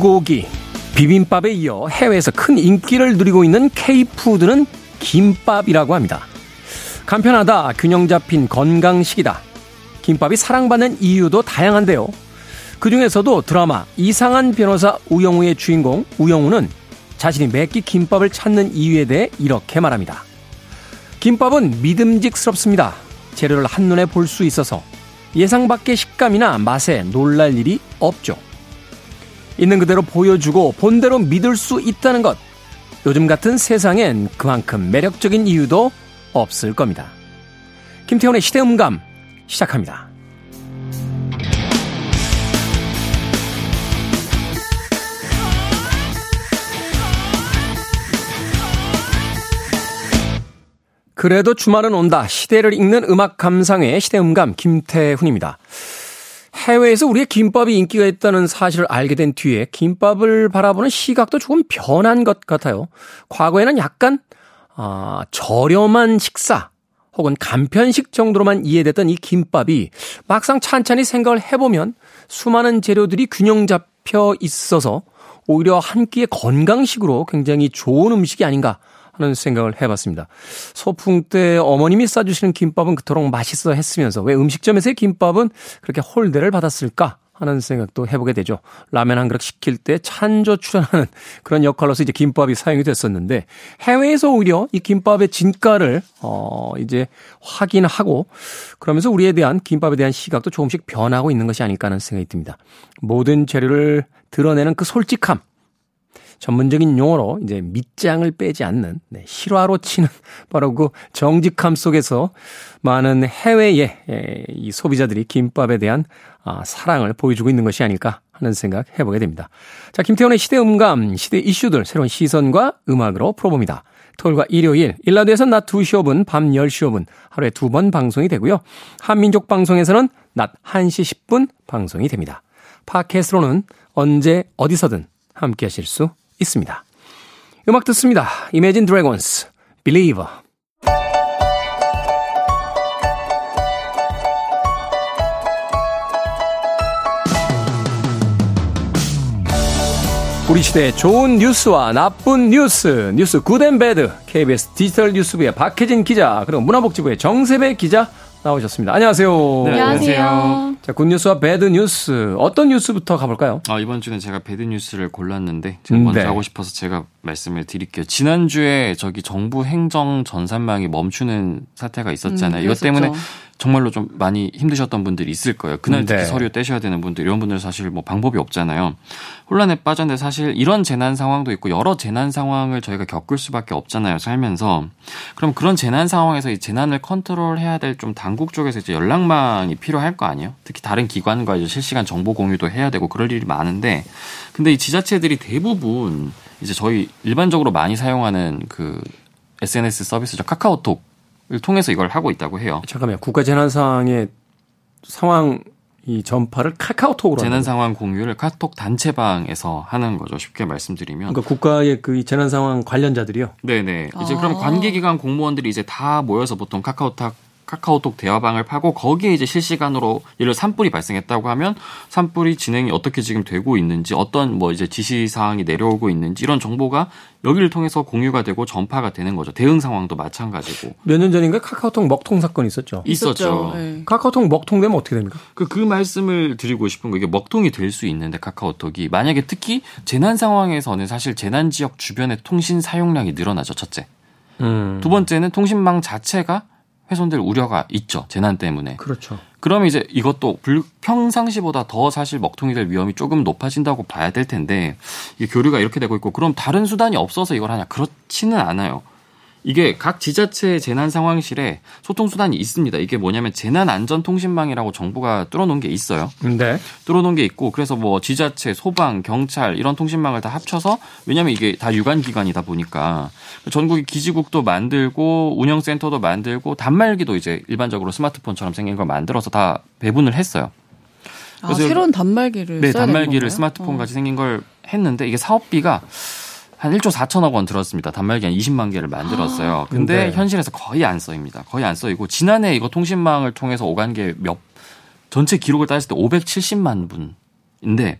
불고기, 비빔밥에 이어 해외에서 큰 인기를 누리고 있는 K푸드는 김밥이라고 합니다. 간편하다, 균형 잡힌 건강식이다. 김밥이 사랑받는 이유도 다양한데요. 그 중에서도 드라마 이상한 변호사 우영우의 주인공 우영우는 자신이 매끼 김밥을 찾는 이유에 대해 이렇게 말합니다. 김밥은 믿음직스럽습니다. 재료를 한눈에 볼 수 있어서 예상 밖의 식감이나 맛에 놀랄 일이 없죠. 있는 그대로 보여주고 본대로 믿을 수 있다는 것. 요즘 같은 세상엔 그만큼 매력적인 이유도 없을 겁니다. 김태훈의 시대음감 시작합니다. 그래도 주말은 온다. 시대를 읽는 음악 감상의 시대음감 김태훈입니다. 해외에서 우리의 김밥이 인기가 있다는 사실을 알게 된 뒤에 김밥을 바라보는 시각도 조금 변한 것 같아요. 과거에는 약간 아, 저렴한 식사 혹은 간편식 정도로만 이해됐던 이 김밥이 막상 찬찬히 생각을 해보면 수많은 재료들이 균형 잡혀 있어서 오히려 한 끼의 건강식으로 굉장히 좋은 음식이 아닌가 하는 생각을 해봤습니다. 소풍 때 어머님이 싸주시는 김밥은 그토록 맛있어 했으면서 왜 음식점에서의 김밥은 그렇게 홀대를 받았을까? 하는 생각도 해보게 되죠. 라면 한 그릇 시킬 때 찬조 출연하는 그런 역할로서 이제 김밥이 사용이 됐었는데 해외에서 오히려 이 김밥의 진가를 어 이제 확인하고 그러면서 우리에 대한 김밥에 대한 시각도 조금씩 변하고 있는 것이 아닐까 하는 생각이 듭니다. 모든 재료를 드러내는 그 솔직함 전문적인 용어로 이제 밑장을 빼지 않는 네, 실화로 치는 바로 그 정직함 속에서 많은 해외의 예, 이 소비자들이 김밥에 대한 아, 사랑을 보여주고 있는 것이 아닐까 하는 생각 해보게 됩니다. 자, 김태훈의 시대 음감, 시대 이슈들 새로운 시선과 음악으로 풀어봅니다. 토요일과 일요일, 일라디오에서 낮 2시 5분, 밤 10시 5분 하루에 두 번 방송이 되고요. 한민족 방송에서는 낮 1시 10분 방송이 됩니다. 팟캐스트로는 언제 어디서든 함께 하실 수 있습니다. 음악 듣습니다. Imagine Dragons, Believer. 우리 시대의 좋은 뉴스와 나쁜 뉴스, 뉴스 Good and Bad, KBS 디지털 뉴스부의 박혜진 기자, 그리고 문화복지부의 정세배 기자 나오셨습니다. 안녕하세요. 네, 안녕하세요. 자, 굿뉴스와 배드뉴스. 어떤 뉴스부터 가볼까요? 아, 이번 주는 제가 배드뉴스를 골랐는데, 제가 먼저 네. 하고 싶어서 제가 말씀을 드릴게요. 지난주에 저기 정부 행정 전산망이 멈추는 사태가 있었잖아요. 음, 이것 때문에 정말로 좀 많이 힘드셨던 분들이 있을 거예요. 그날 특히 네. 서류 떼셔야 되는 분들 이런 분들 사실 뭐 방법이 없잖아요. 혼란에 빠졌는데 사실 이런 재난 상황도 있고 여러 재난 상황을 저희가 겪을 수밖에 없잖아요. 살면서 그럼 그런 재난 상황에서 이 재난을 컨트롤해야 될 좀 당국 쪽에서 이제 연락망이 필요할 거 아니에요. 특히 다른 기관과 이제 실시간 정보 공유도 해야 되고 그럴 일이 많은데 근데 이 지자체들이 대부분 이제 저희 일반적으로 많이 사용하는 그 SNS 서비스죠 카카오톡 통해서 이걸 하고 있다고 해요. 잠깐만요. 국가 재난 상황의 상황 이 전파를 카카오톡으로 재난 상황 공유를 카톡 단체방에서 하는 거죠. 쉽게 말씀드리면. 그러니까 국가의 그 재난 상황 관련자들이요. 네네. 이제 아. 그럼 관계기관 공무원들이 이제 다 모여서 보통 카카오톡 카카오톡 대화방을 파고 거기에 이제 실시간으로 예를 산불이 발생했다고 하면 산불이 진행이 어떻게 지금 되고 있는지 어떤 뭐 이제 지시 사항이 내려오고 있는지 이런 정보가 여기를 통해서 공유가 되고 전파가 되는 거죠. 대응 상황도 마찬가지고. 몇 년 전인가 카카오톡 먹통 사건이 있었죠. 있었죠. 네. 카카오톡 먹통 되면 어떻게 됩니까? 그, 그 말씀을 드리고 싶은 거 이게 먹통이 될 수 있는데 카카오톡이 만약에 특히 재난 상황에서는 사실 재난 지역 주변의 통신 사용량이 늘어나죠. 첫째. 음. 두 번째는 통신망 자체가 훼손될 우려가 있죠. 재난 때문에. 그렇죠. 그러면 이제 이것도 불, 평상시보다 더 사실 먹통이 될 위험이 조금 높아진다고 봐야 될 텐데 이 교류가 이렇게 되고 있고 그럼 다른 수단이 없어서 이걸 하냐? 그렇지는 않아요. 이게 각 지자체 재난 상황실에 소통 수단이 있습니다. 이게 뭐냐면 재난 안전 통신망이라고 정부가 뚫어놓은 게 있어요. 네. 뚫어놓은 게 있고 그래서 뭐 지자체, 소방, 경찰 이런 통신망을 다 합쳐서 왜냐하면 이게 다 유관 기관이다 보니까 전국의 기지국도 만들고 운영센터도 만들고 단말기도 이제 일반적으로 스마트폰처럼 생긴 걸 만들어서 다 배분을 했어요. 아, 새로운 단말기를 네, 단말기를 스마트폰 같이 어. 생긴 걸 했는데 이게 사업비가 한 1조 4천억 원 들었습니다. 단말기 한 20만 개를 만들었어요. 아, 근데 네. 현실에서 거의 안 써입니다. 거의 안 써이고 지난해 이거 통신망을 통해서 오간 게 몇 전체 기록을 따졌을 때 570만 분인데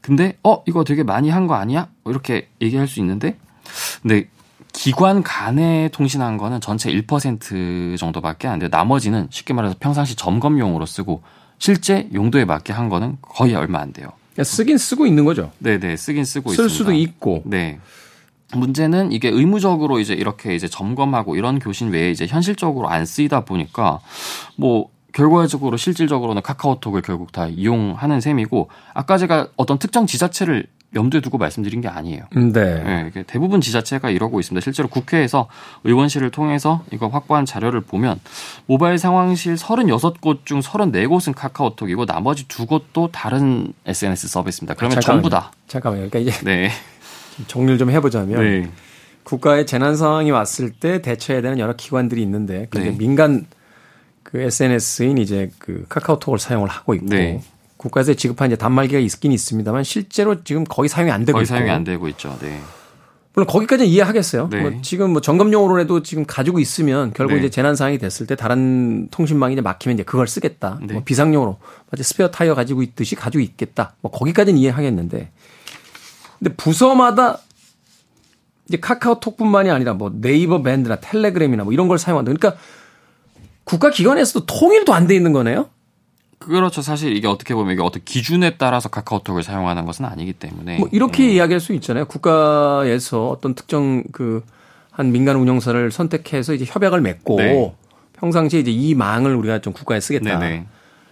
근데 어 이거 되게 많이 한 거 아니야? 뭐 이렇게 얘기할 수 있는데 근데 기관 간에 통신한 거는 전체 1% 정도밖에 안 돼요. 나머지는 쉽게 말해서 평상시 점검용으로 쓰고 실제 용도에 맞게 한 거는 거의 얼마 안 돼요. 쓰긴 쓰고 있는 거죠. 네 네 쓰긴 쓰고 쓸 있습니다. 수도 있고. 네. 문제는 이게 의무적으로 이제 이렇게 이제 점검하고 이런 교신 외에 이제 현실적으로 안 쓰이다 보니까 뭐 결과적으로 실질적으로는 카카오톡을 결국 다 이용하는 셈이고 아까 제가 어떤 특정 지자체를 염두에 두고 말씀드린 게 아니에요. 네. 네 대부분 지자체가 이러고 있습니다. 실제로 국회에서 의원실을 통해서 이거 확보한 자료를 보면 모바일 상황실 36곳 중 34곳은 카카오톡이고 나머지 두 곳도 다른 SNS 서비스입니다. 그러면 잠깐만요. 전부 다. 잠깐만요. 그러니까 이제 네. 정리를 좀 해보자면 네. 국가의 재난 상황이 왔을 때 대처해야 되는 여러 기관들이 있는데 그 네. 민간 그 SNS인 이제 그 카카오톡을 사용을 하고 있고 네. 국가에서 지급한 이제 단말기가 있긴 있습니다만 실제로 지금 거의 사용이 안 되고 거의 있고 사용이 안 되고 있죠. 네. 물론 거기까지 는 이해하겠어요. 네. 뭐 지금 뭐 점검용으로라도 지금 가지고 있으면 결국 네. 이제 재난 상황이 됐을 때 다른 통신망이 이제 막히면 이제 그걸 쓰겠다. 네. 뭐 비상용으로 마치 스페어 타이어 가지고 있듯이 가지고 있겠다. 뭐 거기까지는 이해하겠는데 근데 부서마다 이제 카카오톡뿐만이 아니라 뭐 네이버 밴드나 텔레그램이나 뭐 이런 걸 사용한다. 그러니까 국가 기관에서도 통일도 안 돼 있는 거네요. 그렇죠. 사실 이게 어떻게 보면 이게 어떤 기준에 따라서 카카오톡을 사용하는 것은 아니기 때문에. 뭐 이렇게 이야기할 수 있잖아요. 국가에서 어떤 특정 그 한 민간 운영사를 선택해서 이제 협약을 맺고 네. 평상시에 이제 이 망을 우리가 좀 국가에 쓰겠다. 네네.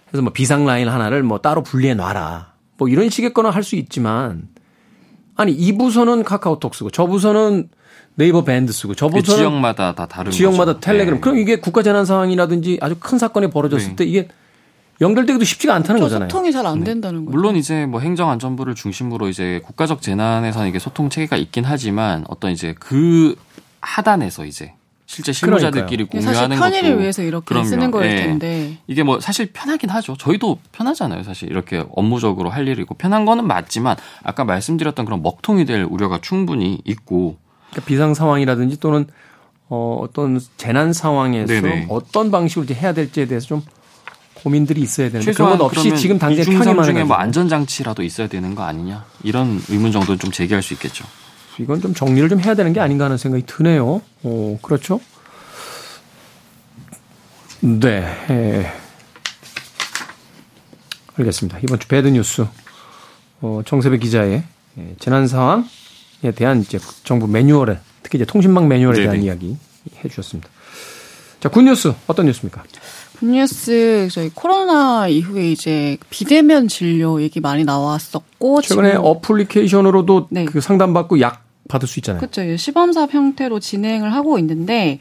그래서 뭐 비상 라인 하나를 뭐 따로 분리해 놔라. 뭐 이런 식의 거는 할수 있지만 아니 이 부서는 카카오톡 쓰고 저 부서는 네이버 밴드 쓰고 저그 부서는 지역마다 다 다른 지역마다 거죠. 텔레그램. 네. 그럼 이게 국가 재난 상황이라든지 아주 큰 사건이 벌어졌을 네. 때 이게 연결되기도 쉽지가 않다는 거잖아요. 소통이 잘 안 된다는 거죠. 물론 이제 뭐 행정안전부를 중심으로 이제 국가적 재난에서는 이게 소통 체계가 있긴 하지만 어떤 이제 그 하단에서 이제 실제 실무자들끼리 이게 사실 공유하는 편의를 것도 위해서 이렇게 그럼요. 쓰는 거일 예. 텐데. 이게 뭐 사실 편하긴 하죠. 저희도 편하잖아요. 사실 이렇게 업무적으로 할 일이고 편한 거는 맞지만 아까 말씀드렸던 그런 먹통이 될 우려가 충분히 있고 그러니까 비상 상황이라든지 또는 어, 어떤 재난 상황에서 네네. 어떤 방식으로 이제 해야 될지에 대해서 좀 고민들이 있어야 되는데 그런 최소한 것 없이 지금 당장 편의만 중에 뭐 안전 장치라도 있어야 되는 거 아니냐 이런 의문 정도는 좀 제기할 수 있겠죠. 이건 좀 정리를 좀 해야 되는 게 아닌가 하는 생각이 드네요. 어, 그렇죠? 네. 예. 알겠습니다. 이번 주 bad news 어, 정세배 기자의 예, 재난 상황에 대한 이제 정부 매뉴얼에 특히 이제 통신망 매뉴얼에 대한 네네. 이야기 해주셨습니다. 자, good news 어떤 뉴스입니까? Good news 저희 코로나 이후에 이제 비대면 진료 얘기 많이 나왔었고 최근에 어플리케이션으로도 네. 그 상담받고 약 받을 수 있잖아요. 그렇죠. 이제 시범사업 형태로 진행을 하고 있는데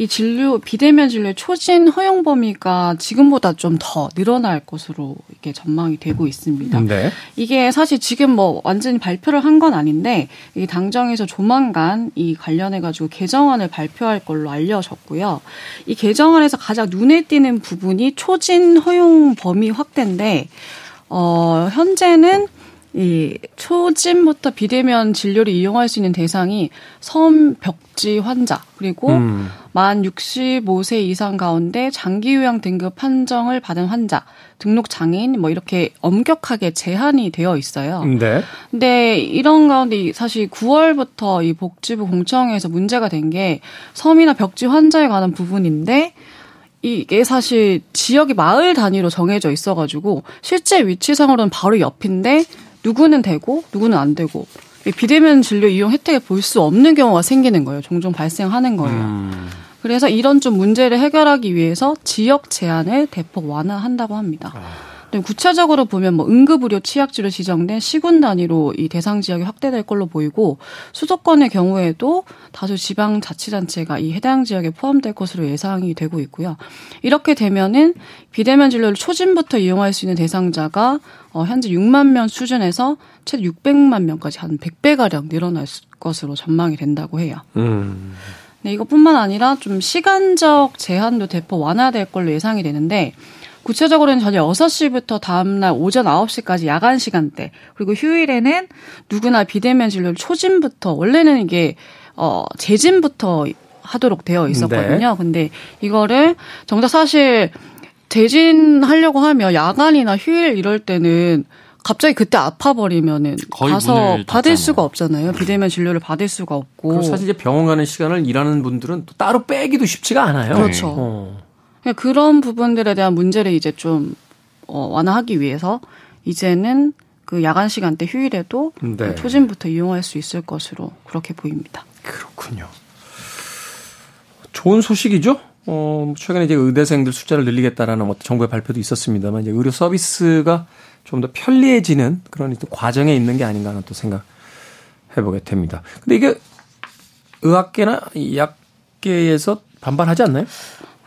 이 진료 비대면 진료의 초진 허용 범위가 지금보다 좀 더 늘어날 것으로 이렇게 전망이 되고 있습니다. 네. 이게 사실 지금 뭐 완전히 발표를 한 건 아닌데 이 당정에서 조만간 이 관련해 가지고 개정안을 발표할 걸로 알려졌고요. 이 개정안에서 가장 눈에 띄는 부분이 초진 허용 범위 확대인데 어 현재는 이 초진부터 비대면 진료를 이용할 수 있는 대상이 섬벽지 환자 그리고 음. 만 65세 이상 가운데 장기 요양 등급 판정을 받은 환자, 등록 장애인 뭐 이렇게 엄격하게 제한이 되어 있어요. 네. 근데 이런 가운데 이 사실 9월부터 이 복지부 공청회에서 문제가 된 게 섬이나 벽지 환자에 관한 부분인데 이게 사실 지역이 마을 단위로 정해져 있어가지고 실제 위치상으로는 바로 옆인데 누구는 되고 누구는 안 되고 이 비대면 진료 이용 혜택을 볼 수 없는 경우가 생기는 거예요. 종종 발생하는 거예요. 음. 그래서 이런 좀 문제를 해결하기 위해서 지역 제한을 대폭 완화한다고 합니다. 근데 구체적으로 보면 뭐 응급의료 취약지로 지정된 시군 단위로 이 대상 지역이 확대될 걸로 보이고 수도권의 경우에도 다수 지방 자치단체가 이 해당 지역에 포함될 것으로 예상이 되고 있고요. 이렇게 되면은 비대면 진료를 초진부터 이용할 수 있는 대상자가 어, 현재 6만 명 수준에서 최대 600만 명까지 한 100배 가량 늘어날 수- 것으로 전망이 된다고 해요. 음. 네, 이것뿐만 아니라 좀 시간적 제한도 대폭 완화될 걸로 예상이 되는데 구체적으로는 저녁 6시부터 다음날 오전 9시까지 야간 시간대 그리고 휴일에는 누구나 비대면 진료를 초진부터 원래는 이게 어 재진부터 하도록 되어 있었거든요. 근데 이거를 정작 사실 대진하려고 하면 야간이나 휴일 이럴 때는 갑자기 그때 아파버리면은 가서 받을 수가 없잖아요. 비대면 진료를 받을 수가 없고. 사실 이제 병원 가는 시간을 일하는 분들은 또 따로 빼기도 쉽지가 않아요. 그렇죠. 어. 그러니까 그런 부분들에 대한 문제를 이제 좀 어, 완화하기 위해서 이제는 그 야간 시간대 휴일에도 네. 초진부터 이용할 수 있을 것으로 그렇게 보입니다. 그렇군요. 좋은 소식이죠? 어, 최근에 이제 의대생들 숫자를 늘리겠다라는 어떤 정부의 발표도 있었습니다만 이제 의료 서비스가 좀 더 편리해지는 그런 과정에 있는 게 아닌가 하는 또 생각 해보게 됩니다. 근데 이게 의학계나 약계에서 반발하지 않나요?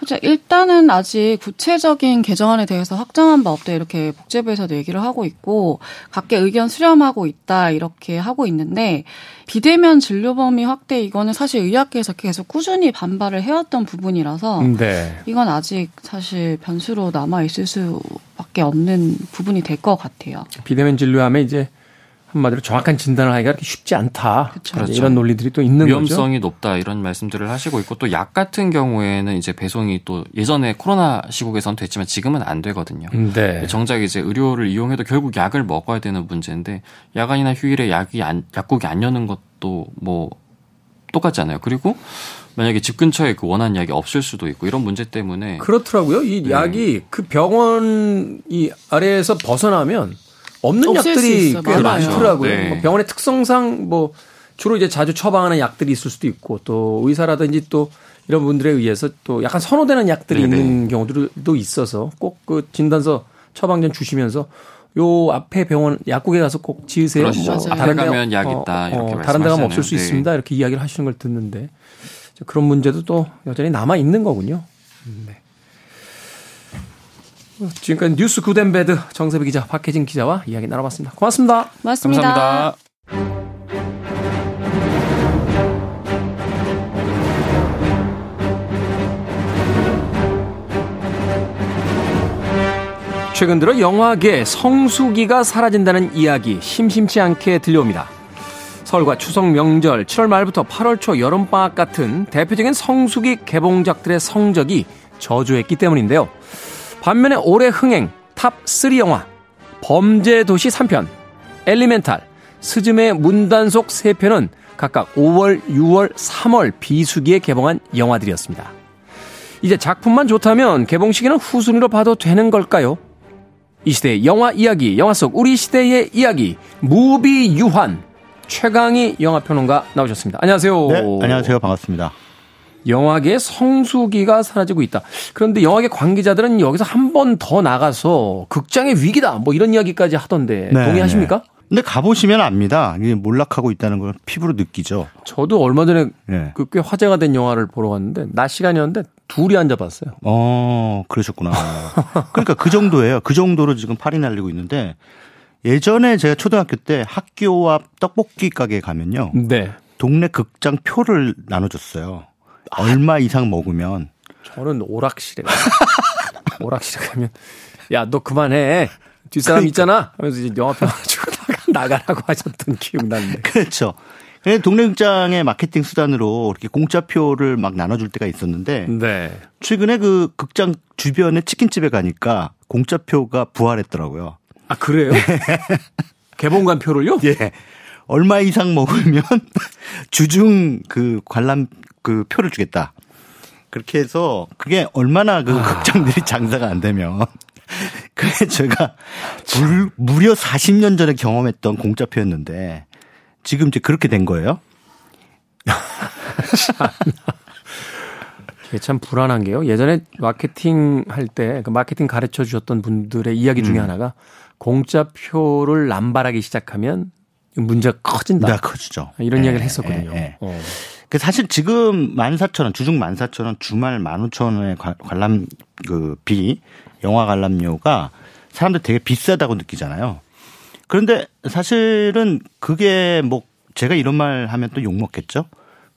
그렇죠. 일단은 아직 구체적인 개정안에 대해서 확정한 바 없다 이렇게 복제부에서도 얘기를 하고 있고 각계 의견 수렴하고 있다 이렇게 하고 있는데 비대면 진료 범위 확대 이거는 사실 의학계에서 계속 꾸준히 반발을 해왔던 부분이라서 네. 이건 아직 사실 변수로 남아 있을 수밖에 없는 부분이 될 것 같아요. 비대면 진료하면 이제 한마디로 정확한 진단을 하기가 그렇게 쉽지 않다. 그렇죠. 이런 논리들이 또 있는 위험성이 거죠. 위험성이 높다 이런 말씀들을 하시고 있고 또 약 같은 경우에는 이제 배송이 또 예전에 코로나 시국에선 됐지만 지금은 안 되거든요. 네. 정작 이제 의료를 이용해도 결국 약을 먹어야 되는 문제인데 야간이나 휴일에 약이 안, 약국이 안 여는 것도 뭐 똑같잖아요. 그리고 만약에 집 근처에 그 원하는 약이 없을 수도 있고 이런 문제 때문에 그렇더라고요. 이 네. 약이 그 병원 이 아래에서 벗어나면 없는 약들이 꽤 많더라고요. 네. 뭐 병원의 특성상 뭐 주로 이제 자주 처방하는 약들이 있을 수도 있고 또 의사라든지 또 이런 분들에 의해서 또 약간 선호되는 약들이 네네. 있는 경우들도 있어서 꼭 그 진단서 처방전 주시면서 요 앞에 병원 약국에 가서 꼭 지으세요. 뭐 다른 가면 약 있다. 어, 어, 다른 데 가면 없을 수 네. 있습니다. 이렇게 이야기를 하시는 걸 듣는데 그런 문제도 또 여전히 남아 있는 거군요. 네. 지금까지 뉴스 Good and Bad 정세배 기자, 박혜진 기자와 이야기 나눠봤습니다. 고맙습니다. 고맙습니다. 감사합니다. 최근 들어 영화계 성수기가 사라진다는 이야기 심심치 않게 들려옵니다. 설과 추석 명절, 7월 말부터 8월 초 여름방학 같은 대표적인 성수기 개봉작들의 성적이 저조했기 때문인데요. 반면에 올해 흥행 탑3 영화 범죄도시 3편, 엘리멘탈, 스즈메의 문단속 3편은 각각 5월, 6월, 3월 비수기에 개봉한 영화들이었습니다. 이제 작품만 좋다면 개봉 시기는 후순위로 봐도 되는 걸까요? 이 시대의 영화 이야기, 영화 속 우리 시대의 이야기, 무비유환 최광희 영화평론가 나오셨습니다. 안녕하세요. 네, 안녕하세요. 반갑습니다. 영화계 성수기가 사라지고 있다. 그런데 영화계 관계자들은 여기서 한 번 더 나가서 극장의 위기다. 뭐 이런 이야기까지 하던데 네, 동의하십니까? 네. 근데 가보시면 압니다. 이게 몰락하고 있다는 걸 피부로 느끼죠. 저도 얼마 전에 네. 그꽤 화제가 된 영화를 보러 갔는데 낮 시간이었는데 둘이 앉아봤어요. 어, 그러셨구나. 그러니까 그 정도예요. 그 정도로 지금 팔이 날리고 있는데 예전에 제가 초등학교 때 학교 앞 떡볶이 가게에 가면요. 네. 동네 극장 표를 나눠줬어요. 얼마 이상 먹으면 저는 오락실에 오락실에 가면 야 너 그만해 뒷사람 그러니까. 있잖아 하면서 이제 영화표 가지고 나가라고 하셨던 기억나는데 그렇죠. 동네 극장의 마케팅 수단으로 이렇게 공짜표를 막 나눠줄 때가 있었는데 네. 최근에 그 극장 주변에 치킨집에 가니까 공짜표가 부활했더라고요. 아 그래요? 개봉관 표를요? 예. 얼마 이상 먹으면 주중 그 관람 그 표를 주겠다. 그렇게 해서 그게 얼마나 그 아. 극장들이 장사가 안 되면 그래 제가 물, 무려 40년 전에 경험했던 공짜표였는데 지금 이제 그렇게 된 거예요. 참 불안한 게요. 예전에 마케팅 할 때 그 마케팅 가르쳐 주셨던 분들의 이야기 중에 음. 하나가 공짜표를 남발하기 시작하면 문제가 커진다. 네, 커지죠. 이런 네, 이야기를 했었거든요. 네, 네. 어. 그 사실 지금 14,000원, 주중 14,000원, 주말 15,000원의 관람 그 비, 영화 관람료가 사람들 되게 비싸다고 느끼잖아요. 그런데 사실은 그게 뭐 제가 이런 말 하면 또 욕 먹겠죠?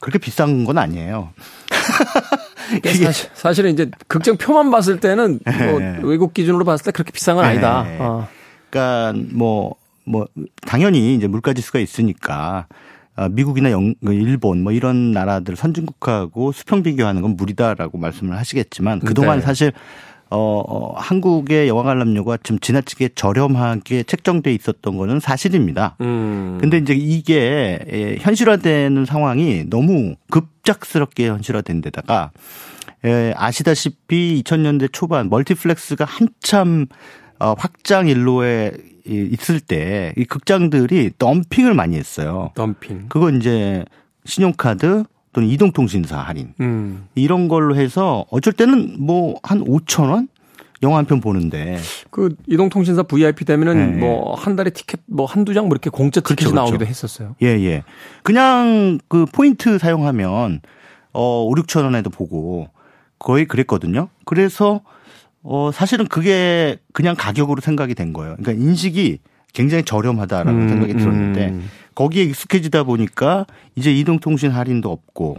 그렇게 비싼 건 아니에요. 사실, 사실은 이제 극장 표만 봤을 때는 뭐 네. 외국 기준으로 봤을 때 그렇게 비싼 건 아니다. 네. 어. 그러니까 뭐뭐 뭐 당연히 이제 물가 지수가 있으니까 아, 미국이나 영, 그 일본 뭐 이런 나라들 선진국하고 수평 비교하는 건 무리다라고 말씀을 하시겠지만 그동안 네. 사실 어, 어 한국의 영화 관람료가 좀 지나치게 저렴하게 책정돼 있었던 거는 사실입니다. 음. 근데 이제 이게 예, 현실화되는 상황이 너무 급작스럽게 현실화된 데다가 예, 아시다시피 2000년대 초반 멀티플렉스가 한참 어, 확장 일로에 있을 때 이 극장들이 덤핑을 많이 했어요. 덤핑. 그건 이제 신용카드 또는 이동통신사 할인 음. 이런 걸로 해서 어쩔 때는 뭐 한 5천 원 영화 한 편 보는데 그 이동통신사 VIP 되면은 네. 뭐한 달에 티켓 뭐 한두 장 뭐 이렇게 공짜 티켓이 그렇죠, 나오기도 했었어요. 예, 예. 그냥 그 포인트 사용하면 어 5, 6천 원에도 보고 거의 그랬거든요. 그래서 어 사실은 그게 그냥 가격으로 생각이 된 거예요. 그러니까 인식이 굉장히 저렴하다라고 음, 생각이 들었는데 음. 거기에 익숙해지다 보니까 이제 이동통신 할인도 없고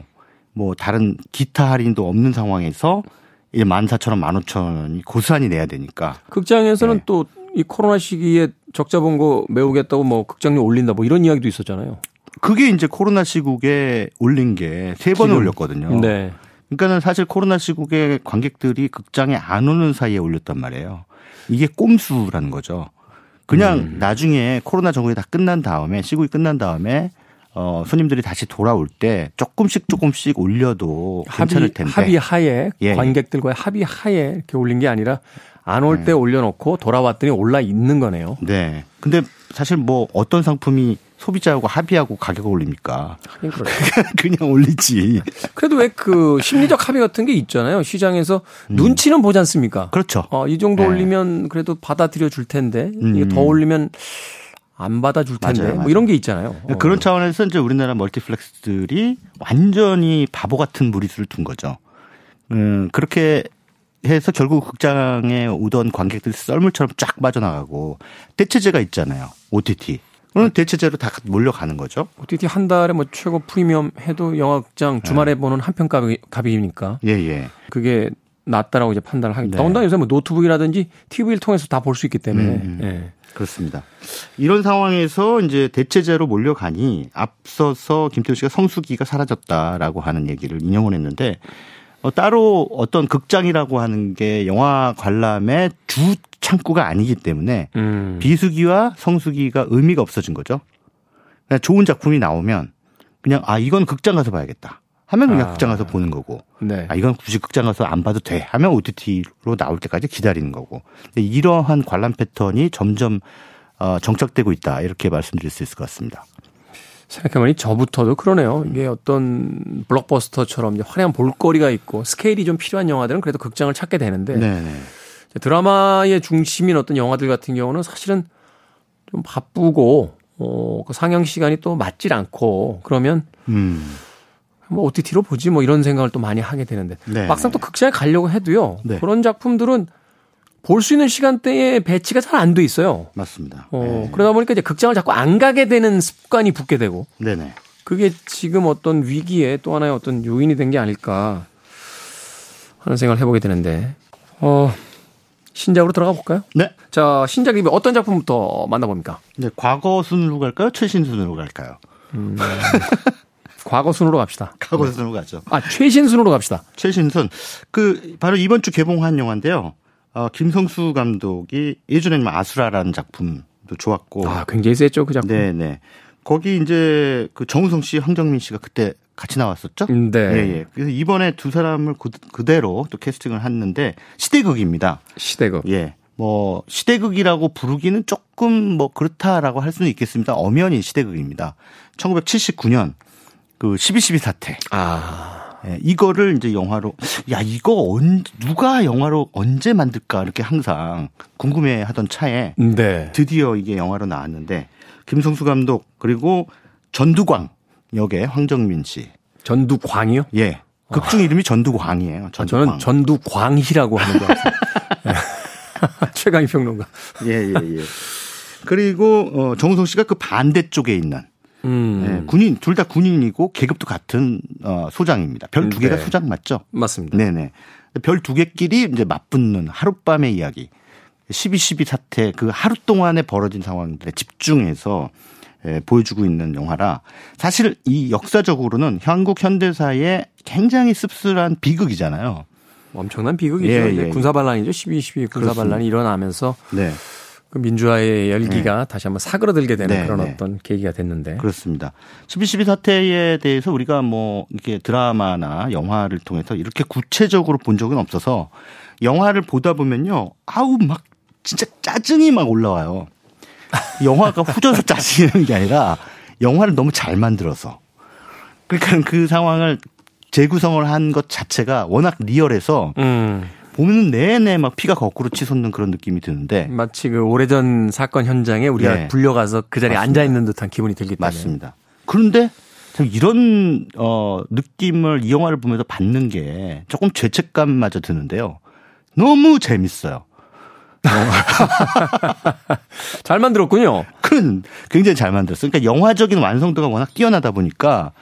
뭐 다른 기타 할인도 없는 상황에서 이제 만 사천 원, 만 오천 원이 고스란히 내야 되니까. 극장에서는 네. 또이 코로나 시기에 적자 본 거 메우겠다고 뭐 극장료 올린다 뭐 이런 이야기도 있었잖아요. 그게 이제 코로나 시국에 올린 게 세 번 올렸거든요. 네. 그러니까는 사실 코로나 시국에 관객들이 극장에 안 오는 사이에 올렸단 말이에요. 이게 꼼수라는 거죠. 그냥 음. 나중에 코로나 정국이 다 끝난 다음에 시국이 끝난 다음에 어 손님들이 다시 돌아올 때 조금씩 조금씩 올려도 괜찮을 텐데 합의 하에 예. 관객들과의 합의 하에 이렇게 올린 게 아니라 안 올때 네. 올려놓고 돌아왔더니 올라 있는 거네요. 네. 근데 사실 뭐 어떤 상품이 소비자하고 합의하고 가격을 올립니까? 그냥 올리지. 그래도 왜 그 심리적 합의 같은 게 있잖아요. 시장에서 음. 눈치는 보지 않습니까? 그렇죠. 어, 이 정도 네. 올리면 그래도 받아들여 줄 텐데 음. 이게 더 올리면 안 받아줄 텐데 맞아요, 뭐 맞아요. 이런 게 있잖아요. 어. 그런 차원에서 이제 우리나라 멀티플렉스들이 완전히 바보 같은 무리수를 둔 거죠. 음, 그렇게 해서 결국 극장에 오던 관객들이 썰물처럼 쫙 빠져나가고 대체제가 있잖아요. OTT. 그럼 대체제로 다 몰려가는 거죠. OTT 한 달에 뭐 최고 프리미엄 해도 영화극장 주말에 네. 보는 한편 값이니까. 예, 예. 그게 낫다라고 이제 판단을 하겠다. 네. 더군다나 요새 뭐 노트북이라든지 TV를 통해서 다 볼 수 있기 때문에. 음, 음. 예. 그렇습니다. 이런 상황에서 이제 대체재로 몰려가니 앞서서 김태훈 씨가 성수기가 사라졌다라고 하는 얘기를 인용을 했는데 어, 따로 어떤 극장이라고 하는 게 영화 관람의 주 창구가 아니기 때문에 음. 비수기와 성수기가 의미가 없어진 거죠. 그냥 좋은 작품이 나오면 그냥 아 이건 극장 가서 봐야겠다. 하면 그냥 아. 극장 가서 보는 거고. 네. 아 이건 굳이 극장 가서 안 봐도 돼. 하면 OTT로 나올 때까지 기다리는 거고. 이러한 관람 패턴이 점점 어, 정착되고 있다. 이렇게 말씀드릴 수 있을 것 같습니다. 생각해보니 저부터도 그러네요. 이게 어떤 블록버스터처럼 화려한 볼거리가 있고 스케일이 좀 필요한 영화들은 그래도 극장을 찾게 되는데 네네. 드라마의 중심인 어떤 영화들 같은 경우는 사실은 좀 바쁘고 어, 그 상영 시간이 또 맞질 않고 그러면 음. 뭐 OTT로 보지 뭐 이런 생각을 또 많이 하게 되는데 네 막상 또 극장에 가려고 해도요 네. 그런 작품들은 볼 수 있는 시간대에 배치가 잘 안 돼 있어요. 맞습니다. 어, 네. 그러다 보니까 이제 극장을 자꾸 안 가게 되는 습관이 붙게 되고. 네네. 그게 지금 어떤 위기에 또 하나의 어떤 요인이 된 게 아닐까 하는 생각을 해보게 되는데, 어, 신작으로 들어가 볼까요? 네. 자, 신작 리뷰 어떤 작품부터 만나봅니까? 네, 과거 순으로 갈까요? 최신 순으로 갈까요? 음, 과거 순으로 갑시다. 과거 순으로 가죠. 아, 최신 순으로 갑시다. 최신 순. 그, 바로 이번 주 개봉한 영화인데요. 어, 김성수 감독이 예전에는 뭐 아수라라는 작품도 좋았고. 아, 굉장히 셌죠, 그 작품. 네네. 거기 이제 그 정우성 씨, 황정민 씨가 그때 같이 나왔었죠? 음, 네. 예, 예. 그래서 이번에 두 사람을 그, 대로 또 캐스팅을 했는데 시대극입니다. 시대극. 예. 뭐 시대극이라고 부르기는 조금 뭐 그렇다라고 할 수는 있겠습니다. 엄연히 시대극입니다. 1979년 그 12.12 사태. 아. 예, 이거를 이제 영화로 야 이거 언, 누가 영화로 언제 만들까 이렇게 항상 궁금해하던 차에 네. 드디어 이게 영화로 나왔는데 김성수 감독 그리고 전두광 역의 황정민 씨. 전두광이요? 예. 극중 이름이 전두광이에요. 전두광. 아, 저는 전두광희라고 하는 거 같아요. 최강희 평론가. 예, 예, 예. 그리고 어 정우성 씨가 그 반대쪽에 있는 음. 네, 군인 둘 다 군인이고 계급도 같은 어, 소장입니다. 별 두 개가 네. 소장 맞죠? 맞습니다. 네네. 별 두 개끼리 이제 맞붙는 하룻밤의 이야기. 12.12 사태 그 하루 동안에 벌어진 상황들에 집중해서 예, 보여주고 있는 영화라 사실 이 역사적으로는 한국 현대사의 굉장히 씁쓸한 비극이잖아요. 엄청난 비극이죠. 예, 예. 군사 반란이죠. 12.12 군사 반란이 일어나면서 네. 그 민주화의 열기가 네. 다시 한번 사그러들게 되는 네, 그런 네. 어떤 계기가 됐는데. 그렇습니다. 12.12 사태에 대해서 우리가 뭐 이렇게 드라마나 영화를 통해서 이렇게 구체적으로 본 적은 없어서 영화를 보다 보면요. 아우 막 진짜 짜증이 막 올라와요. 영화가 후져서 짜증이 나는 게 아니라 영화를 너무 잘 만들어서. 그러니까 그 상황을 재구성을 한 것 자체가 워낙 리얼해서 음. 보면 내내 막 피가 거꾸로 치솟는 그런 느낌이 드는데 마치 그 오래전 사건 현장에 우리가 네. 불려가서 그 자리에 앉아 있는 듯한 기분이 들기 때문에 맞습니다. 그런데 참 이런 어 느낌을 이 영화를 보면서 받는 게 조금 죄책감마저 드는데요. 너무 재밌어요. 잘 만들었군요. 큰 굉장히 잘 만들었어요. 그러니까 영화적인 완성도가 워낙 뛰어나다 보니까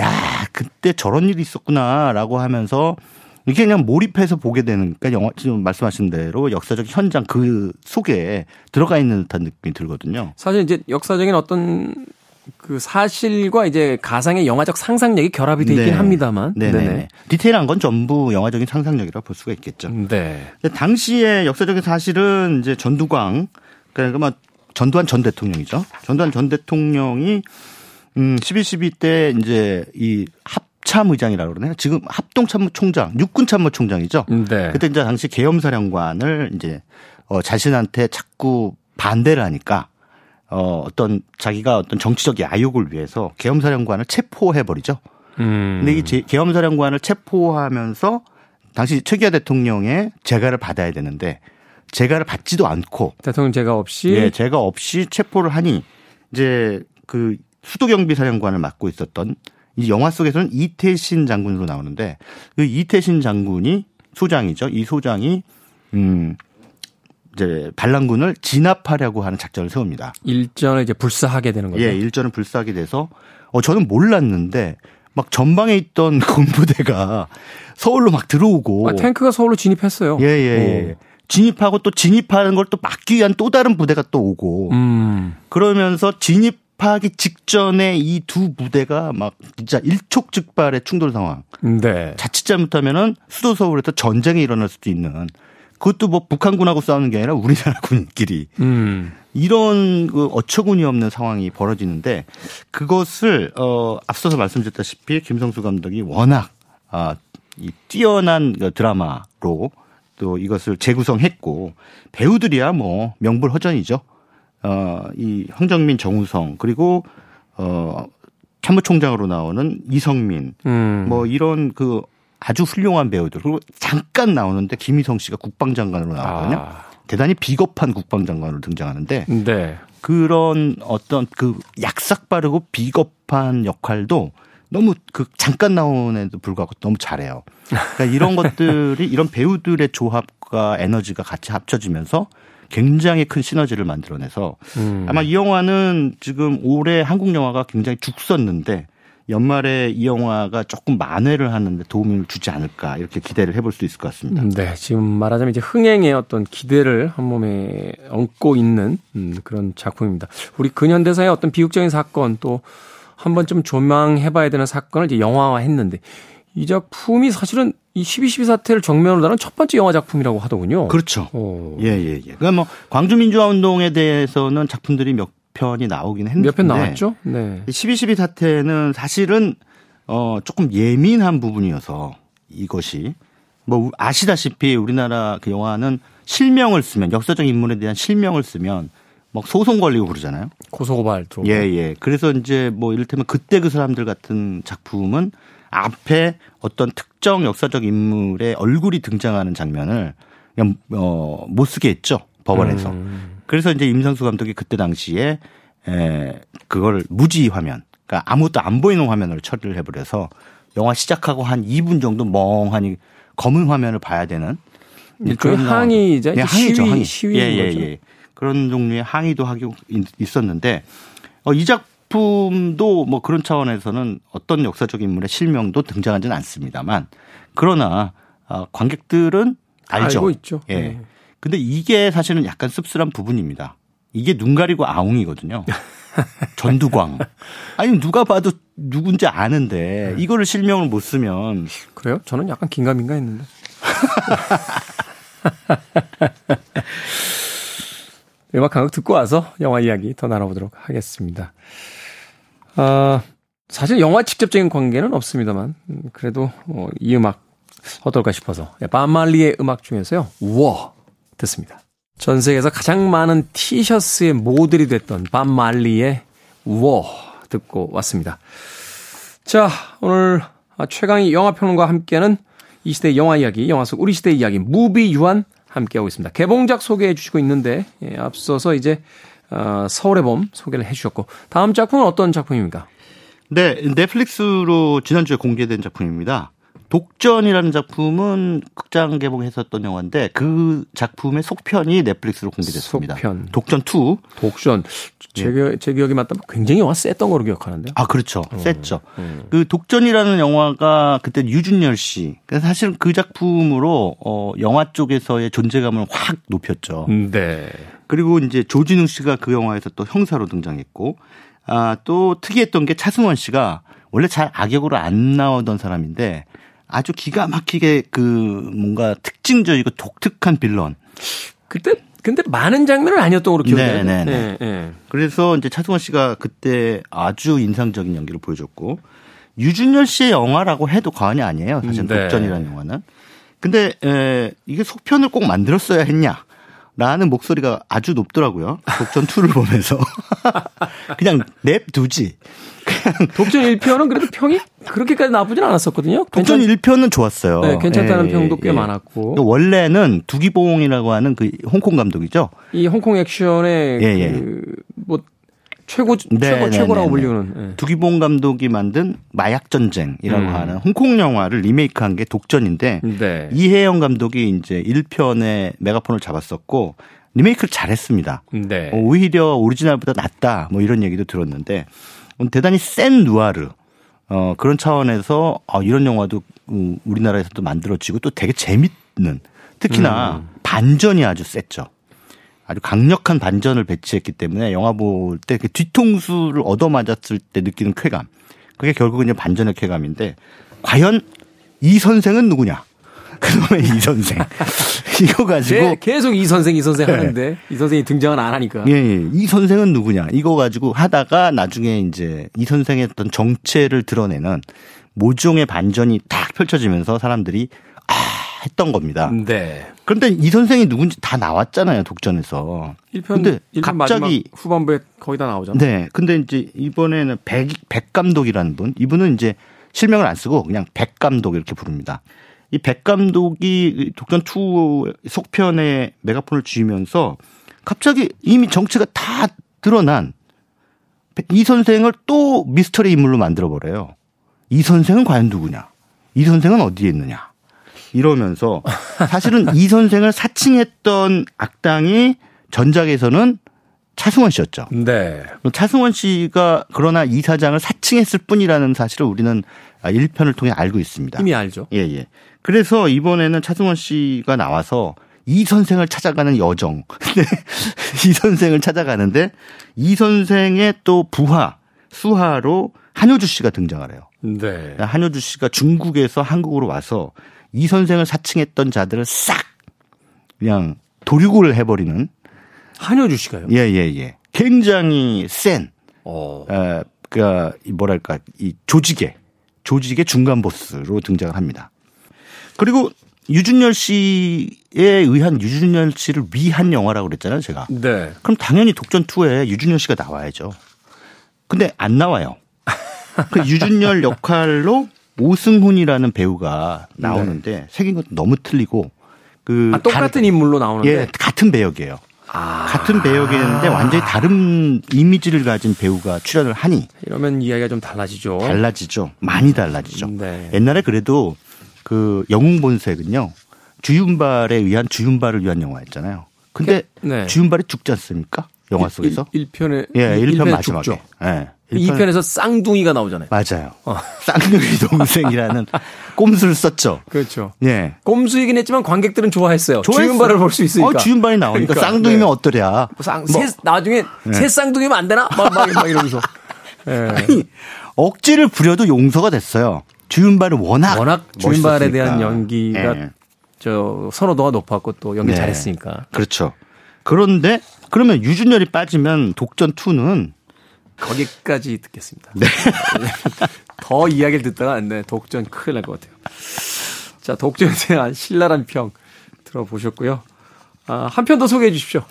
야 그때 저런 일이 있었구나라고 하면서 이게 그냥 몰입해서 보게 되는 그러니까 영화 지금 말씀하신 대로 역사적 현장 그 속에 들어가 있는 듯한 느낌이 들거든요. 사실 이제 역사적인 어떤 그 사실과 이제 가상의 영화적 상상력이 결합이 되어 있긴 네. 합니다만. 네네. 네네. 디테일한 건 전부 영화적인 상상력이라 고볼 수가 있겠죠. 네. 당시에 역사적인 사실은 이제 전두광 그러니까 뭐 전두환 전 대통령이죠. 전두환 전 대통령이 음 12.12 때 이제 이 합 참의장이라고 그러나요? 지금 합동참모총장, 육군참모총장이죠. 네. 그때 이제 당시 계엄사령관을 이제 어 자신한테 자꾸 반대를 하니까 어, 어떤 자기가 어떤 정치적 야욕을 위해서 계엄사령관을 체포해 버리죠. 음. 근데 이 계엄사령관을 체포하면서 당시 최기하 대통령의 재가를 받아야 되는데 재가를 받지도 않고 대통령 재가 없이 예, 재가 없이 체포를 하니 이제 그 수도경비 사령관을 맡고 있었던 이 영화 속에서는 이태신 장군으로 나오는데 그 이태신 장군이 소장이죠. 이 소장이 음 이제 반란군을 진압하려고 하는 작전을 세웁니다. 일전을 이제 불사하게 되는 거죠. 예, 일전을 불사하게 돼서 어 저는 몰랐는데 막 전방에 있던 군부대가 서울로 막 들어오고 아, 탱크가 서울로 진입했어요. 예, 예, 예. 진입하고 또 진입하는 걸 또 막기 위한 또 다른 부대가 또 오고 음. 그러면서 진입 하기 직전에 이두 부대가 막 진짜 일촉즉발의 충돌 상황. 네. 자칫 잘못하면은 수도 서울에서 전쟁이 일어날 수도 있는 그것도 뭐 북한군하고 싸우는 게 아니라 우리나라 군끼리 음. 이런 그 어처구니 없는 상황이 벌어지는데 그것을 어 앞서서 말씀드렸다시피 김성수 감독이 워낙 아 이 뛰어난 그 드라마로 또 이것을 재구성했고 배우들이야 뭐 명불허전이죠. 어 이 황정민, 정우성 그리고 어 참모총장으로 나오는 이성민 음. 뭐 이런 그 아주 훌륭한 배우들 그리고 잠깐 나오는데 김희성 씨가 국방장관으로 나왔거든요. 아. 대단히 비겁한 국방장관으로 등장하는데 네. 그런 어떤 그 약삭 빠르고 비겁한 역할도 너무 그 잠깐 나오는데도 불구하고 너무 잘해요. 그러니까 이런 것들이 이런 배우들의 조합과 에너지가 같이 합쳐지면서 굉장히 큰 시너지를 만들어내서 음. 아마 이 영화는 지금 올해 한국 영화가 굉장히 죽었는데 연말에 이 영화가 조금 만회를 하는데 도움을 주지 않을까 이렇게 기대를 해볼 수 있을 것 같습니다. 네, 지금 말하자면 이제 흥행의 어떤 기대를 한 몸에 얹고 있는 음, 그런 작품입니다. 우리 근현대사의 어떤 비극적인 사건 또 한 번쯤 조망해봐야 되는 사건을 이제 영화화했는데 이 작품이 사실은 이 12.12 사태를 정면으로 다룬 첫 번째 영화 작품이라고 하더군요. 그렇죠. 예, 예, 예. 그러니까 뭐 광주민주화 운동에 대해서는 작품들이 몇 편이 나오긴 했는데 몇 편 나왔죠. 네. 12.12 사태는 사실은 어 조금 예민한 부분이어서 이것이 뭐 아시다시피 우리나라 그 영화는 실명을 쓰면 역사적 인물에 대한 실명을 쓰면 막 소송 걸리고 그러잖아요. 고소고발 예, 예. 그래서 이제 뭐 이를테면 그때 그 사람들 같은 작품은 앞에 어떤 특정 역사적 인물의 얼굴이 등장하는 장면을 그냥 어 못 쓰게 했죠. 법원에서. 음. 그래서 이제 임선수 감독이 그때 당시에 에 그걸 무지 화면, 그러니까 아무것도 안 보이는 화면을 처리를 해버려서 영화 시작하고 한 2분 정도 멍하니 검은 화면을 봐야 되는 그런 항의이자 네, 항의죠, 시위, 항의. 시위 예, 예, 예. 그런 종류의 항의도 하고 있었는데 어, 이 작 품도 뭐 그런 차원에서는 어떤 역사적 인물의 실명도 등장하지는 않습니다만 그러나 어, 관객들은 알죠. 알고 있죠. 예. 네. 근데 이게 사실은 약간 씁쓸한 부분입니다. 이게 눈 가리고 아웅이거든요. 전두광. 아니 누가 봐도 누군지 아는데 네. 이거를 실명을 못 쓰면 그래요? 저는 약간 긴가민가 했는데. 음악 한곡 듣고 와서 영화 이야기 더 나눠보도록 하겠습니다. 어, 사실 영화 직접적인 관계는 없습니다만, 음, 그래도 어, 이 음악 어떨까 싶어서. 반말리의 예, 음악 중에서요, 워 듣습니다. 전 세계에서 가장 많은 티셔츠의 모델이 됐던 반말리의 워 듣고 왔습니다. 자, 오늘 최강희 영화평론가와 함께하는 이 시대의 영화 이야기, 영화 속 우리 시대의 이야기, 무비 유한 함께하고 있습니다. 개봉작 소개해 주시고 있는데, 예, 앞서서 이제, 어, 서울의 봄 소개를 해 주셨고, 다음 작품은 어떤 작품입니까? 네, 넷플릭스로 지난주에 공개된 작품입니다. 독전이라는 작품은 극장 개봉했었던 영화인데 그 작품의 속편이 넷플릭스로 공개됐습니다. 속편. 독전 2. 독전. 제, 예. 제 기억이 맞다면 굉장히 영화 셌던 거로 기억하는데요. 아, 그렇죠. 어. 셌죠. 음. 그 독전이라는 영화가 그때 유준열 씨. 사실 그 작품으로 어 영화 쪽에서의 존재감을 확 높였죠. 음, 네. 그리고 이제 조진웅 씨가 그 영화에서 또 형사로 등장했고 아, 또 특이했던 게 차승원 씨가 원래 잘 악역으로 안 나오던 사람인데 아주 기가 막히게 그 뭔가 특징적이고 독특한 빌런. 그때 근데 많은 장면은 아니었던 걸로 기억해요. 네, 네, 네. 네. 그래서 이제 차승원 씨가 그때 아주 인상적인 연기를 보여줬고 유준열 씨의 영화라고 해도 과언이 아니에요. 사실 네. 독전이라는 영화는. 근데 에, 이게 속편을 꼭 만들었어야 했냐? 라는 목소리가 아주 높더라고요. 독전 2를 보면서. 그냥 냅두지. 독전 1편은 그래도 평이 그렇게까지 나쁘진 않았었거든요. 독전 괜찮... 1편은 좋았어요. 네, 괜찮다는 예, 평도 꽤 예. 많았고. 원래는 두기봉이라고 하는 그 홍콩 감독이죠. 이 홍콩 액션의 예, 예. 그뭐 최고 네, 최고 네, 최고라고 네, 네. 불리는 네. 두기봉 감독이 만든 마약 전쟁이라고 음. 하는 홍콩 영화를 리메이크한 게 독전인데 네. 이혜영 감독이 이제 1편에 메가폰을 잡았었고 리메이크를 잘했습니다. 네. 어, 오히려 오리지널보다 낫다 뭐 이런 얘기도 들었는데 대단히 센 누아르 어 그런 차원에서 어, 이런 영화도 우리나라에서도 만들어지고 또 되게 재밌는 특히나 음. 반전이 아주 셌죠. 아주 강력한 반전을 배치했기 때문에 영화 볼 때 뒤통수를 얻어맞았을 때 느끼는 쾌감. 그게 결국은 이제 반전의 쾌감인데 과연 이 선생은 누구냐? 그놈의 이 선생. 이거 가지고 계속 이 선생 이 선생 네. 하는데 이 선생이 등장은 안 하니까. 예, 예. 이 선생은 누구냐? 이거 가지고 하다가 나중에 이제 이 선생의 어떤 정체를 드러내는 모종의 반전이 딱 펼쳐지면서 사람들이 아 했던 겁니다. 네. 그런데 이 선생이 누군지 다 나왔잖아요, 독전에서. 1편, 근데 1편 갑자기 후반부에 거의 다 나오잖아요. 네. 근데 이제 이번에는 백, 백 감독이라는 분, 이분은 이제 실명을 안 쓰고 그냥 백 감독 이렇게 부릅니다. 이 백 감독이 독전 2 속편에 메가폰을 쥐면서 갑자기 이미 정체가 다 드러난 이 선생을 또 미스터리 인물로 만들어 버려요. 이 선생은 과연 누구냐? 이 선생은 어디에 있느냐? 이러면서 사실은 이 선생을 사칭했던 악당이 전작에서는 차승원 씨였죠. 네. 차승원 씨가 그러나 이 사장을 사칭했을 뿐이라는 사실을 우리는 1편을 통해 알고 있습니다. 이미 알죠. 예, 예. 그래서 이번에는 차승원 씨가 나와서 이 선생을 찾아가는 여정. 이 선생을 찾아가는데 이 선생의 또 부하, 수하로 한효주 씨가 등장을 해요. 네. 한효주 씨가 중국에서 한국으로 와서 이 선생을 사칭했던 자들을 싹 그냥 도륙을 해버리는 한효주 씨가요? 예, 예, 예. 굉장히 센, 어, 에, 그, 뭐랄까, 이 조직의, 조직의 중간 보스로 등장을 합니다. 그리고 유준열 씨에 의한 유준열 씨를 위한 영화라고 그랬잖아요, 제가. 네. 그럼 당연히 독전 2에 유준열 씨가 나와야죠. 근데 안 나와요. 그 유준열 역할로 오승훈이라는 배우가 나오는데 네. 생긴 것도 너무 틀리고 그 아, 똑같은 다른, 인물로 나오는데 예, 같은 배역이에요. 아. 같은 배역이었는데 완전히 다른 이미지를 가진 배우가 출연을 하니 이러면 이야기가 좀 달라지죠. 달라지죠. 많이 달라지죠. 네. 옛날에 그래도 그 영웅 본색은요. 주윤발에 의한 주윤발을 위한 영화였잖아요. 근데 네. 주윤발이 죽지 않습니까? 영화 속에서? 1, 편에 예, 1편 마지막에. 죽죠. 예. 2편에서 쌍둥이가 나오잖아요. 맞아요. 어. 쌍둥이 동생이라는 꼼수를 썼죠. 그렇죠. 예. 꼼수이긴 했지만 관객들은 좋아했어요. 좋아했어. 주윤발을 볼 수 있으니까. 어, 주윤발이 나오니까 그러니까, 쌍둥이면 네. 어떠랴. 뭐 쌍, 뭐. 세, 나중에 네. 새 쌍둥이면 안 되나? 막, 막, 막 이러면서. 예. 아니, 억지를 부려도 용서가 됐어요. 주윤발은 워낙 워낙 주윤발에 대한 연기가 예. 저 선호도가 높았고 또 연기 네. 잘했으니까. 그렇죠. 그런데 그러면 유준열이 빠지면 독전 2는 거기까지 듣겠습니다. 네. 더 이야기를 듣다가 네, 독전 큰일 날 것 같아요. 자, 독전에 대한 신랄한 평 들어보셨고요. 아, 한 편 더 소개해 주십시오.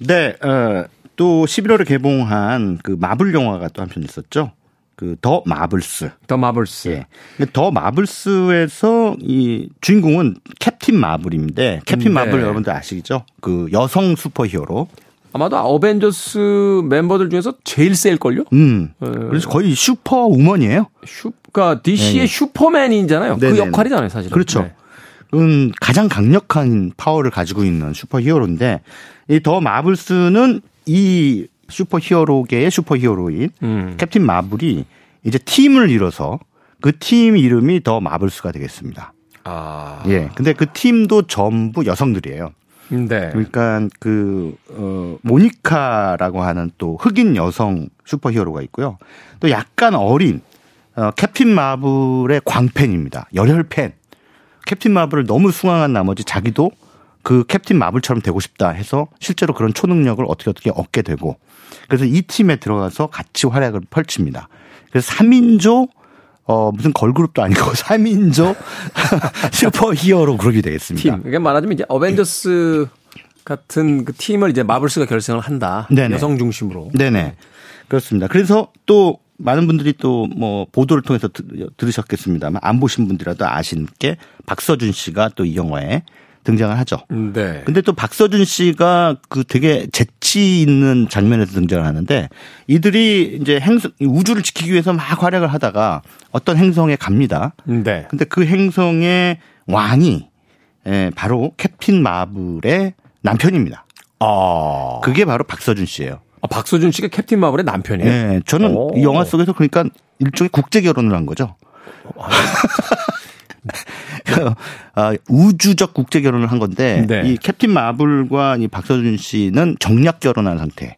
네, 어, 또 11월에 개봉한 그 마블 영화가 또 한 편 있었죠. 그 더 마블스. 더 마블스. 예. 더 마블스에서 이 주인공은 캡틴 마블인데 캡틴 네. 마블 여러분들 아시죠? 그 여성 슈퍼히어로. 아마도 어벤져스 멤버들 중에서 제일 셀걸요? 음. 네. 그래서 거의 슈퍼우먼이에요. 슈, 그러니까 DC의 네. 슈퍼맨이잖아요. 그 역할이잖아요, 사실은. 그렇죠. 네. 음, 가장 강력한 파워를 가지고 있는 슈퍼히어로인데 이 더 마블스는 이 슈퍼히어로계의 슈퍼히어로인 음. 캡틴 마블이 이제 팀을 이뤄서 그 팀 이름이 더 마블스가 되겠습니다. 아. 예. 근데 그 팀도 전부 여성들이에요. 네. 그러니까 그, 어, 모니카라고 하는 또 흑인 여성 슈퍼히어로가 있고요. 또 약간 어린, 어, 캡틴 마블의 광팬입니다. 열혈 팬. 캡틴 마블을 너무 숭앙한 나머지 자기도 그 캡틴 마블처럼 되고 싶다 해서 실제로 그런 초능력을 어떻게 어떻게 얻게 되고 그래서 이 팀에 들어가서 같이 활약을 펼칩니다. 그래서 3인조 어 무슨 걸그룹도 아니고 3인조 슈퍼 히어로 그룹이 되겠습니다. 팀. 이게 말하자면 이제 어벤져스 같은 그 팀을 이제 마블스가 결성을 한다. 네네. 여성 중심으로. 네네. 그렇습니다. 그래서 또 많은 분들이 또 뭐 보도를 통해서 들으셨겠습니다만 안 보신 분들이라도 아시게 박서준 씨가 또 이 영화에 등장을 하죠. 네. 근데 또 박서준 씨가 그 되게 재치 있는 장면에서 등장을 하는데 이들이 이제 행성 우주를 지키기 위해서 막 활약을 하다가 어떤 행성에 갑니다. 네. 근데 그 행성의 왕이 예, 바로 캡틴 마블의 남편입니다. 아. 그게 바로 박서준 씨예요. 아, 박서준 씨가 캡틴 마블의 남편이에요? 네. 저는 오. 이 영화 속에서 그러니까 일종의 국제 결혼을 한 거죠. 아, 아, 우주적 국제 결혼을 한 건데 네. 이 캡틴 마블과 이 박서준 씨는 정략 결혼한 상태.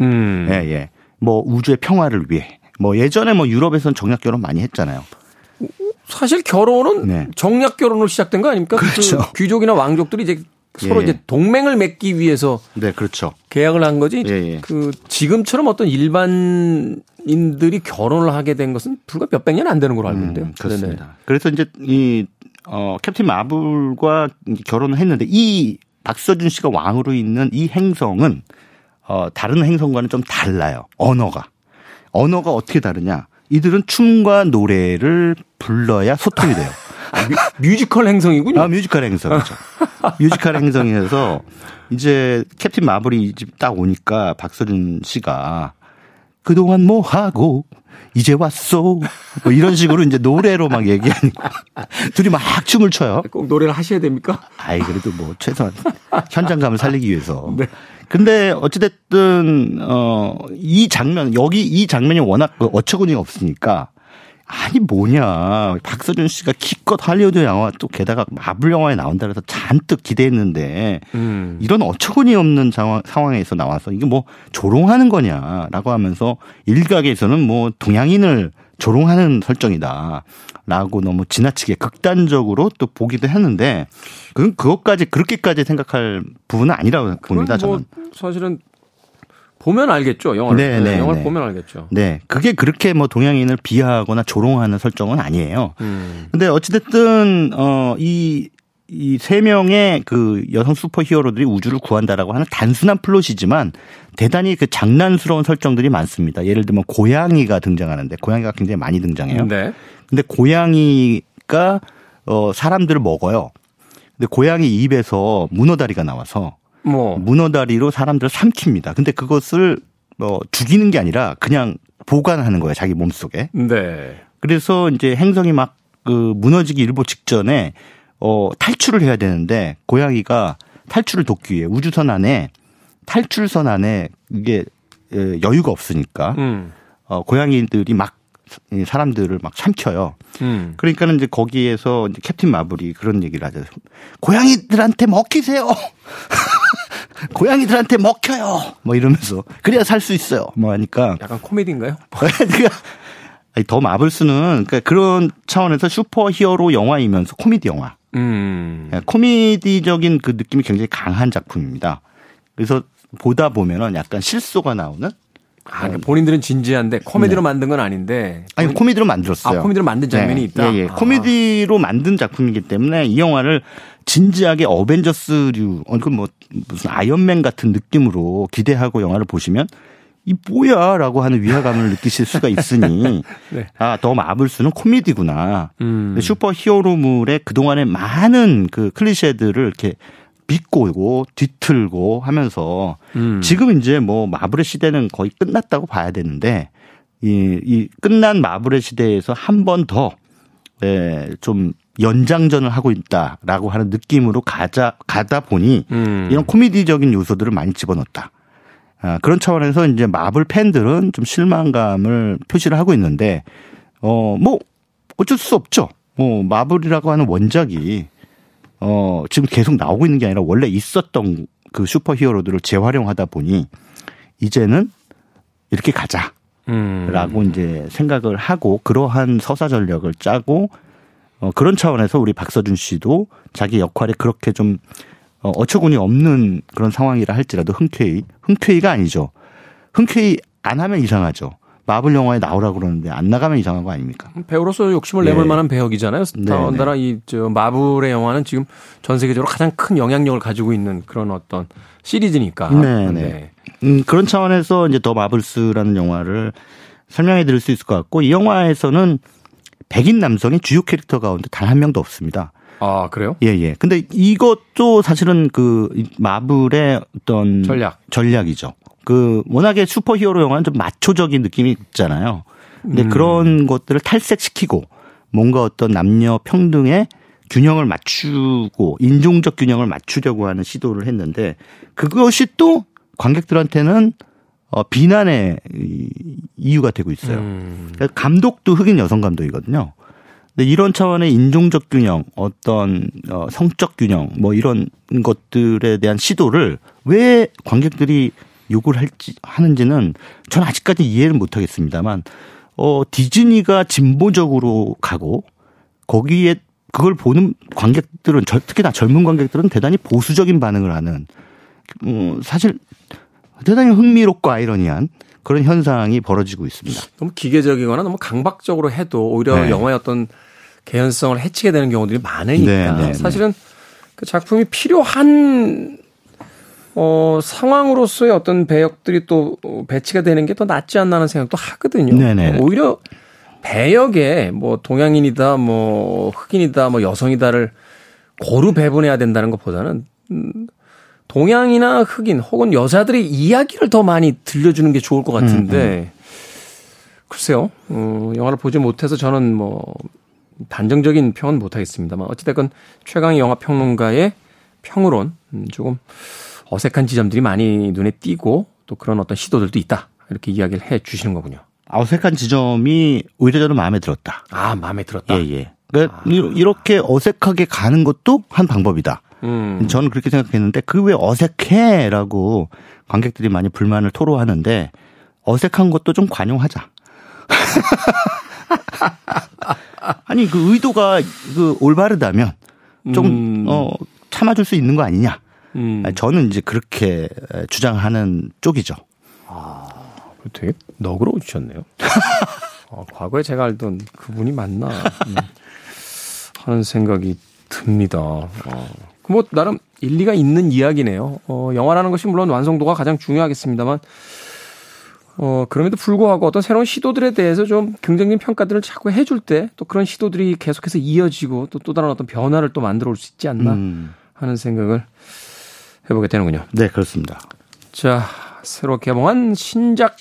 음. 예, 예. 뭐 우주의 평화를 위해. 뭐 예전에 뭐 유럽에서는 정략 결혼 많이 했잖아요. 사실 결혼은 네. 정략 결혼으로 시작된 거 아닙니까? 그렇죠. 그 귀족이나 왕족들이 이제 서로 예. 이제 동맹을 맺기 위해서 네, 그렇죠. 계약을 한 거지. 예, 예. 그 지금처럼 어떤 일반인들이 결혼을 하게 된 것은 불과 몇백 년 안 되는 걸로 알고 있는데요. 음, 그렇습니다. 네네. 그래서 이제 이 어, 캡틴 마블과 결혼을 했는데 이 박서준 씨가 왕으로 있는 이 행성은 어, 다른 행성과는 좀 달라요. 언어가. 언어가 어떻게 다르냐? 이들은 춤과 노래를 불러야 소통이 돼요. 아, 뮤, 뮤지컬 행성이군요. 아, 뮤지컬 행성이죠. 뮤지컬 행성에서 이제 캡틴 마블이 집 딱 오니까 박서준 씨가 그동안 뭐 하고 이제 왔소. 뭐 이런 식으로 이제 노래로 막 얘기하니까 둘이 막 춤을 춰요. 꼭 노래를 하셔야 됩니까? 아이 그래도 뭐 최소한 현장감을 살리기 위해서. 네. 근데 어찌됐든 어이 장면 여기 이 장면이 워낙 그 어처구니가 없으니까 아니 뭐냐 박서준 씨가 기껏 할리우드 영화 또 게다가 마블 영화에 나온다 그래서 잔뜩 기대했는데 음. 이런 어처구니 없는 상황, 상황에서 나와서 이게 뭐 조롱하는 거냐라고 하면서 일각에서는 뭐 동양인을 조롱하는 설정이다. 라고 너무 지나치게 극단적으로 또 보기도 했는데 그건 그것까지 그렇게까지 생각할 부분은 아니라고 봅니다. 뭐 저는 사실은 보면 알겠죠. 영화를. 네, 네, 영화를 네. 보면 알겠죠. 네. 그게 그렇게 뭐 동양인을 비하하거나 조롱하는 설정은 아니에요. 음. 근데 어찌됐든, 어, 이, 이 세 명의 그 여성 슈퍼 히어로들이 우주를 구한다라고 하는 단순한 플롯이지만 대단히 그 장난스러운 설정들이 많습니다. 예를 들면 고양이가 등장하는데 고양이가 굉장히 많이 등장해요. 네. 근데 고양이가 어 사람들을 먹어요. 근데 고양이 입에서 문어다리가 나와서 뭐 문어다리로 사람들을 삼킵니다. 근데 그것을 뭐 죽이는 게 아니라 그냥 보관하는 거예요. 자기 몸속에. 네. 그래서 이제 행성이 막 그 무너지기 일보 직전에 어 탈출을 해야 되는데 고양이가 탈출을 돕기 위해 우주선 안에 탈출선 안에 이게 여유가 없으니까 음. 어 고양이들이 막 사람들을 막 삼켜요. 음. 그러니까는 이제 거기에서 이제 캡틴 마블이 그런 얘기를 하죠. 고양이들한테 먹히세요. 고양이들한테 먹혀요. 뭐 이러면서 그래야 살 수 있어요. 뭐 하니까 약간 코미디인가요? 그러니까 더 마블스는 그러니까 그런 차원에서 슈퍼 히어로 영화이면서 코미디 영화. 음. 예, 코미디적인 그 느낌이 굉장히 강한 작품입니다. 그래서 보다 보면은 약간 실소가 나오는 아, 그러니까 본인들은 진지한데 코미디로 네. 만든 건 아닌데. 아니 코미디로 만들었어요. 아, 코미디로 만든 장면이 네. 있다. 예, 예. 아. 코미디로 만든 작품이기 때문에 이 영화를 진지하게 어벤져스류, 어, 그 뭐 무슨 아이언맨 같은 느낌으로 기대하고 영화를 보시면 이 뭐야라고 하는 위화감을 느끼실 수가 있으니 네. 아 더 마블스는 코미디구나. 음. 슈퍼 히어로물의 그 동안에 많은 그 클리셰들을 이렇게 비꼬고 뒤틀고 하면서 음. 지금 이제 뭐 마블의 시대는 거의 끝났다고 봐야 되는데 이, 이 끝난 마블의 시대에서 한 번 더, 예, 좀 연장전을 하고 있다라고 하는 느낌으로 가자, 가다 보니 음. 이런 코미디적인 요소들을 많이 집어넣었다. 아, 그런 차원에서 이제 마블 팬들은 좀 실망감을 표시를 하고 있는데, 어, 뭐, 어쩔 수 없죠. 뭐, 마블이라고 하는 원작이 어, 지금 계속 나오고 있는 게 아니라 원래 있었던 그 슈퍼 히어로들을 재활용하다 보니 이제는 이렇게 가자. 라고 음. 이제 생각을 하고 그러한 서사 전략을 짜고 어, 그런 차원에서 우리 박서준 씨도 자기 역할에 그렇게 좀 어, 어처구니 없는 그런 상황이라 할지라도 흔쾌히 흔쾌히가 아니죠. 흔쾌히 안 하면 이상하죠. 마블 영화에 나오라 그러는데 안 나가면 이상한 거 아닙니까? 배우로서 욕심을 내볼 네. 만한 배역이잖아요. 더군다나 네, 네. 이저 마블의 영화는 지금 전 세계적으로 가장 큰 영향력을 가지고 있는 그런 어떤 시리즈니까. 네, 네. 음, 그런 차원에서 이제 더 마블스라는 영화를 설명해 드릴 수 있을 것 같고 이 영화에서는 백인 남성의 주요 캐릭터 가운데 단 한 명도 없습니다. 아, 그래요? 예, 예. 근데 이것도 사실은 그 마블의 어떤 전략. 전략이죠. 그 워낙에 슈퍼히어로 영화는 좀 마초적인 느낌이 있잖아요. 근데 음. 그런 것들을 탈색시키고 뭔가 어떤 남녀 평등의 균형을 맞추고 인종적 균형을 맞추려고 하는 시도를 했는데 그것이 또 관객들한테는 어, 비난의 이유가 되고 있어요. 음. 감독도 흑인 여성 감독이거든요. 근데 이런 차원의 인종적 균형, 어떤 어, 성적 균형, 뭐 이런 것들에 대한 시도를 왜 관객들이 요구를 할지 하는지는 저는 아직까지 이해를 못 하겠습니다만 어 디즈니가 진보적으로 가고 거기에 그걸 보는 관객들은 특히나 젊은 관객들은 대단히 보수적인 반응을 하는 어 사실 대단히 흥미롭고 아이러니한 그런 현상이 벌어지고 있습니다. 너무 기계적이거나 너무 강박적으로 해도 오히려 네. 영화의 어떤 개연성을 해치게 되는 경우들이 많으니까 네, 네, 네. 사실은 그 작품이 필요한 어, 상황으로서의 어떤 배역들이 또 배치가 되는 게 더 낫지 않나 하는 생각도 하거든요. 네네. 오히려 배역에 뭐 동양인이다, 뭐 흑인이다, 뭐 여성이다를 고루 배분해야 된다는 것보다는 음, 동양이나 흑인 혹은 여자들의 이야기를 더 많이 들려주는 게 좋을 것 같은데 음, 음. 글쎄요, 어, 영화를 보지 못해서 저는 뭐 단정적인 평은 못하겠습니다만 어찌됐건 최강의 영화 평론가의 평으론 음, 조금 어색한 지점들이 많이 눈에 띄고 또 그런 어떤 시도들도 있다. 이렇게 이야기를 해 주시는 거군요. 어색한 지점이 오히려 저는 마음에 들었다. 아, 마음에 들었다. 예, 예. 그러니까 아. 이렇게 어색하게 가는 것도 한 방법이다. 음. 저는 그렇게 생각했는데 그 왜 어색해라고 관객들이 많이 불만을 토로하는데 어색한 것도 좀 관용하자. 아니 그 의도가 그 올바르다면 좀 음. 어, 참아줄 수 있는 거 아니냐. 음. 저는 이제 그렇게 주장하는 쪽이죠. 아, 되게 너그러우셨네요. 어, 과거에 제가 알던 그분이 맞나 음, 하는 생각이 듭니다. 어, 뭐 나름 일리가 있는 이야기네요. 어, 영화라는 것이 물론 완성도가 가장 중요하겠습니다만 어, 그럼에도 불구하고 어떤 새로운 시도들에 대해서 좀 긍정적인 평가들을 자꾸 해줄 때 또 그런 시도들이 계속해서 이어지고 또 또 다른 어떤 변화를 또 만들어 올 수 있지 않나 음. 하는 생각을 해보게 되는군요. 네, 그렇습니다. 자, 새로 개봉한 신작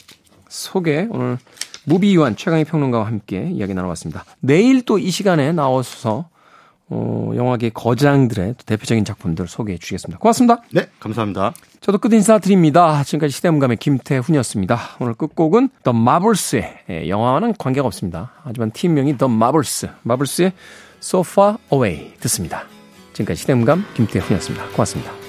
소개 오늘 무비유한 최강희 평론가와 함께 이야기 나눠봤습니다. 내일 또 이 시간에 나와서 어, 영화계 거장들의 대표적인 작품들 소개해 주시겠습니다. 고맙습니다. 네, 감사합니다. 저도 끝 인사 드립니다. 지금까지 시대음감의 김태훈이었습니다. 오늘 끝곡은 The Marvels의 예, 영화와는 관계가 없습니다. 하지만 팀명이 The Marvels, 마블스의 So Far Away 듣습니다. 지금까지 시대음감 김태훈이었습니다. 고맙습니다.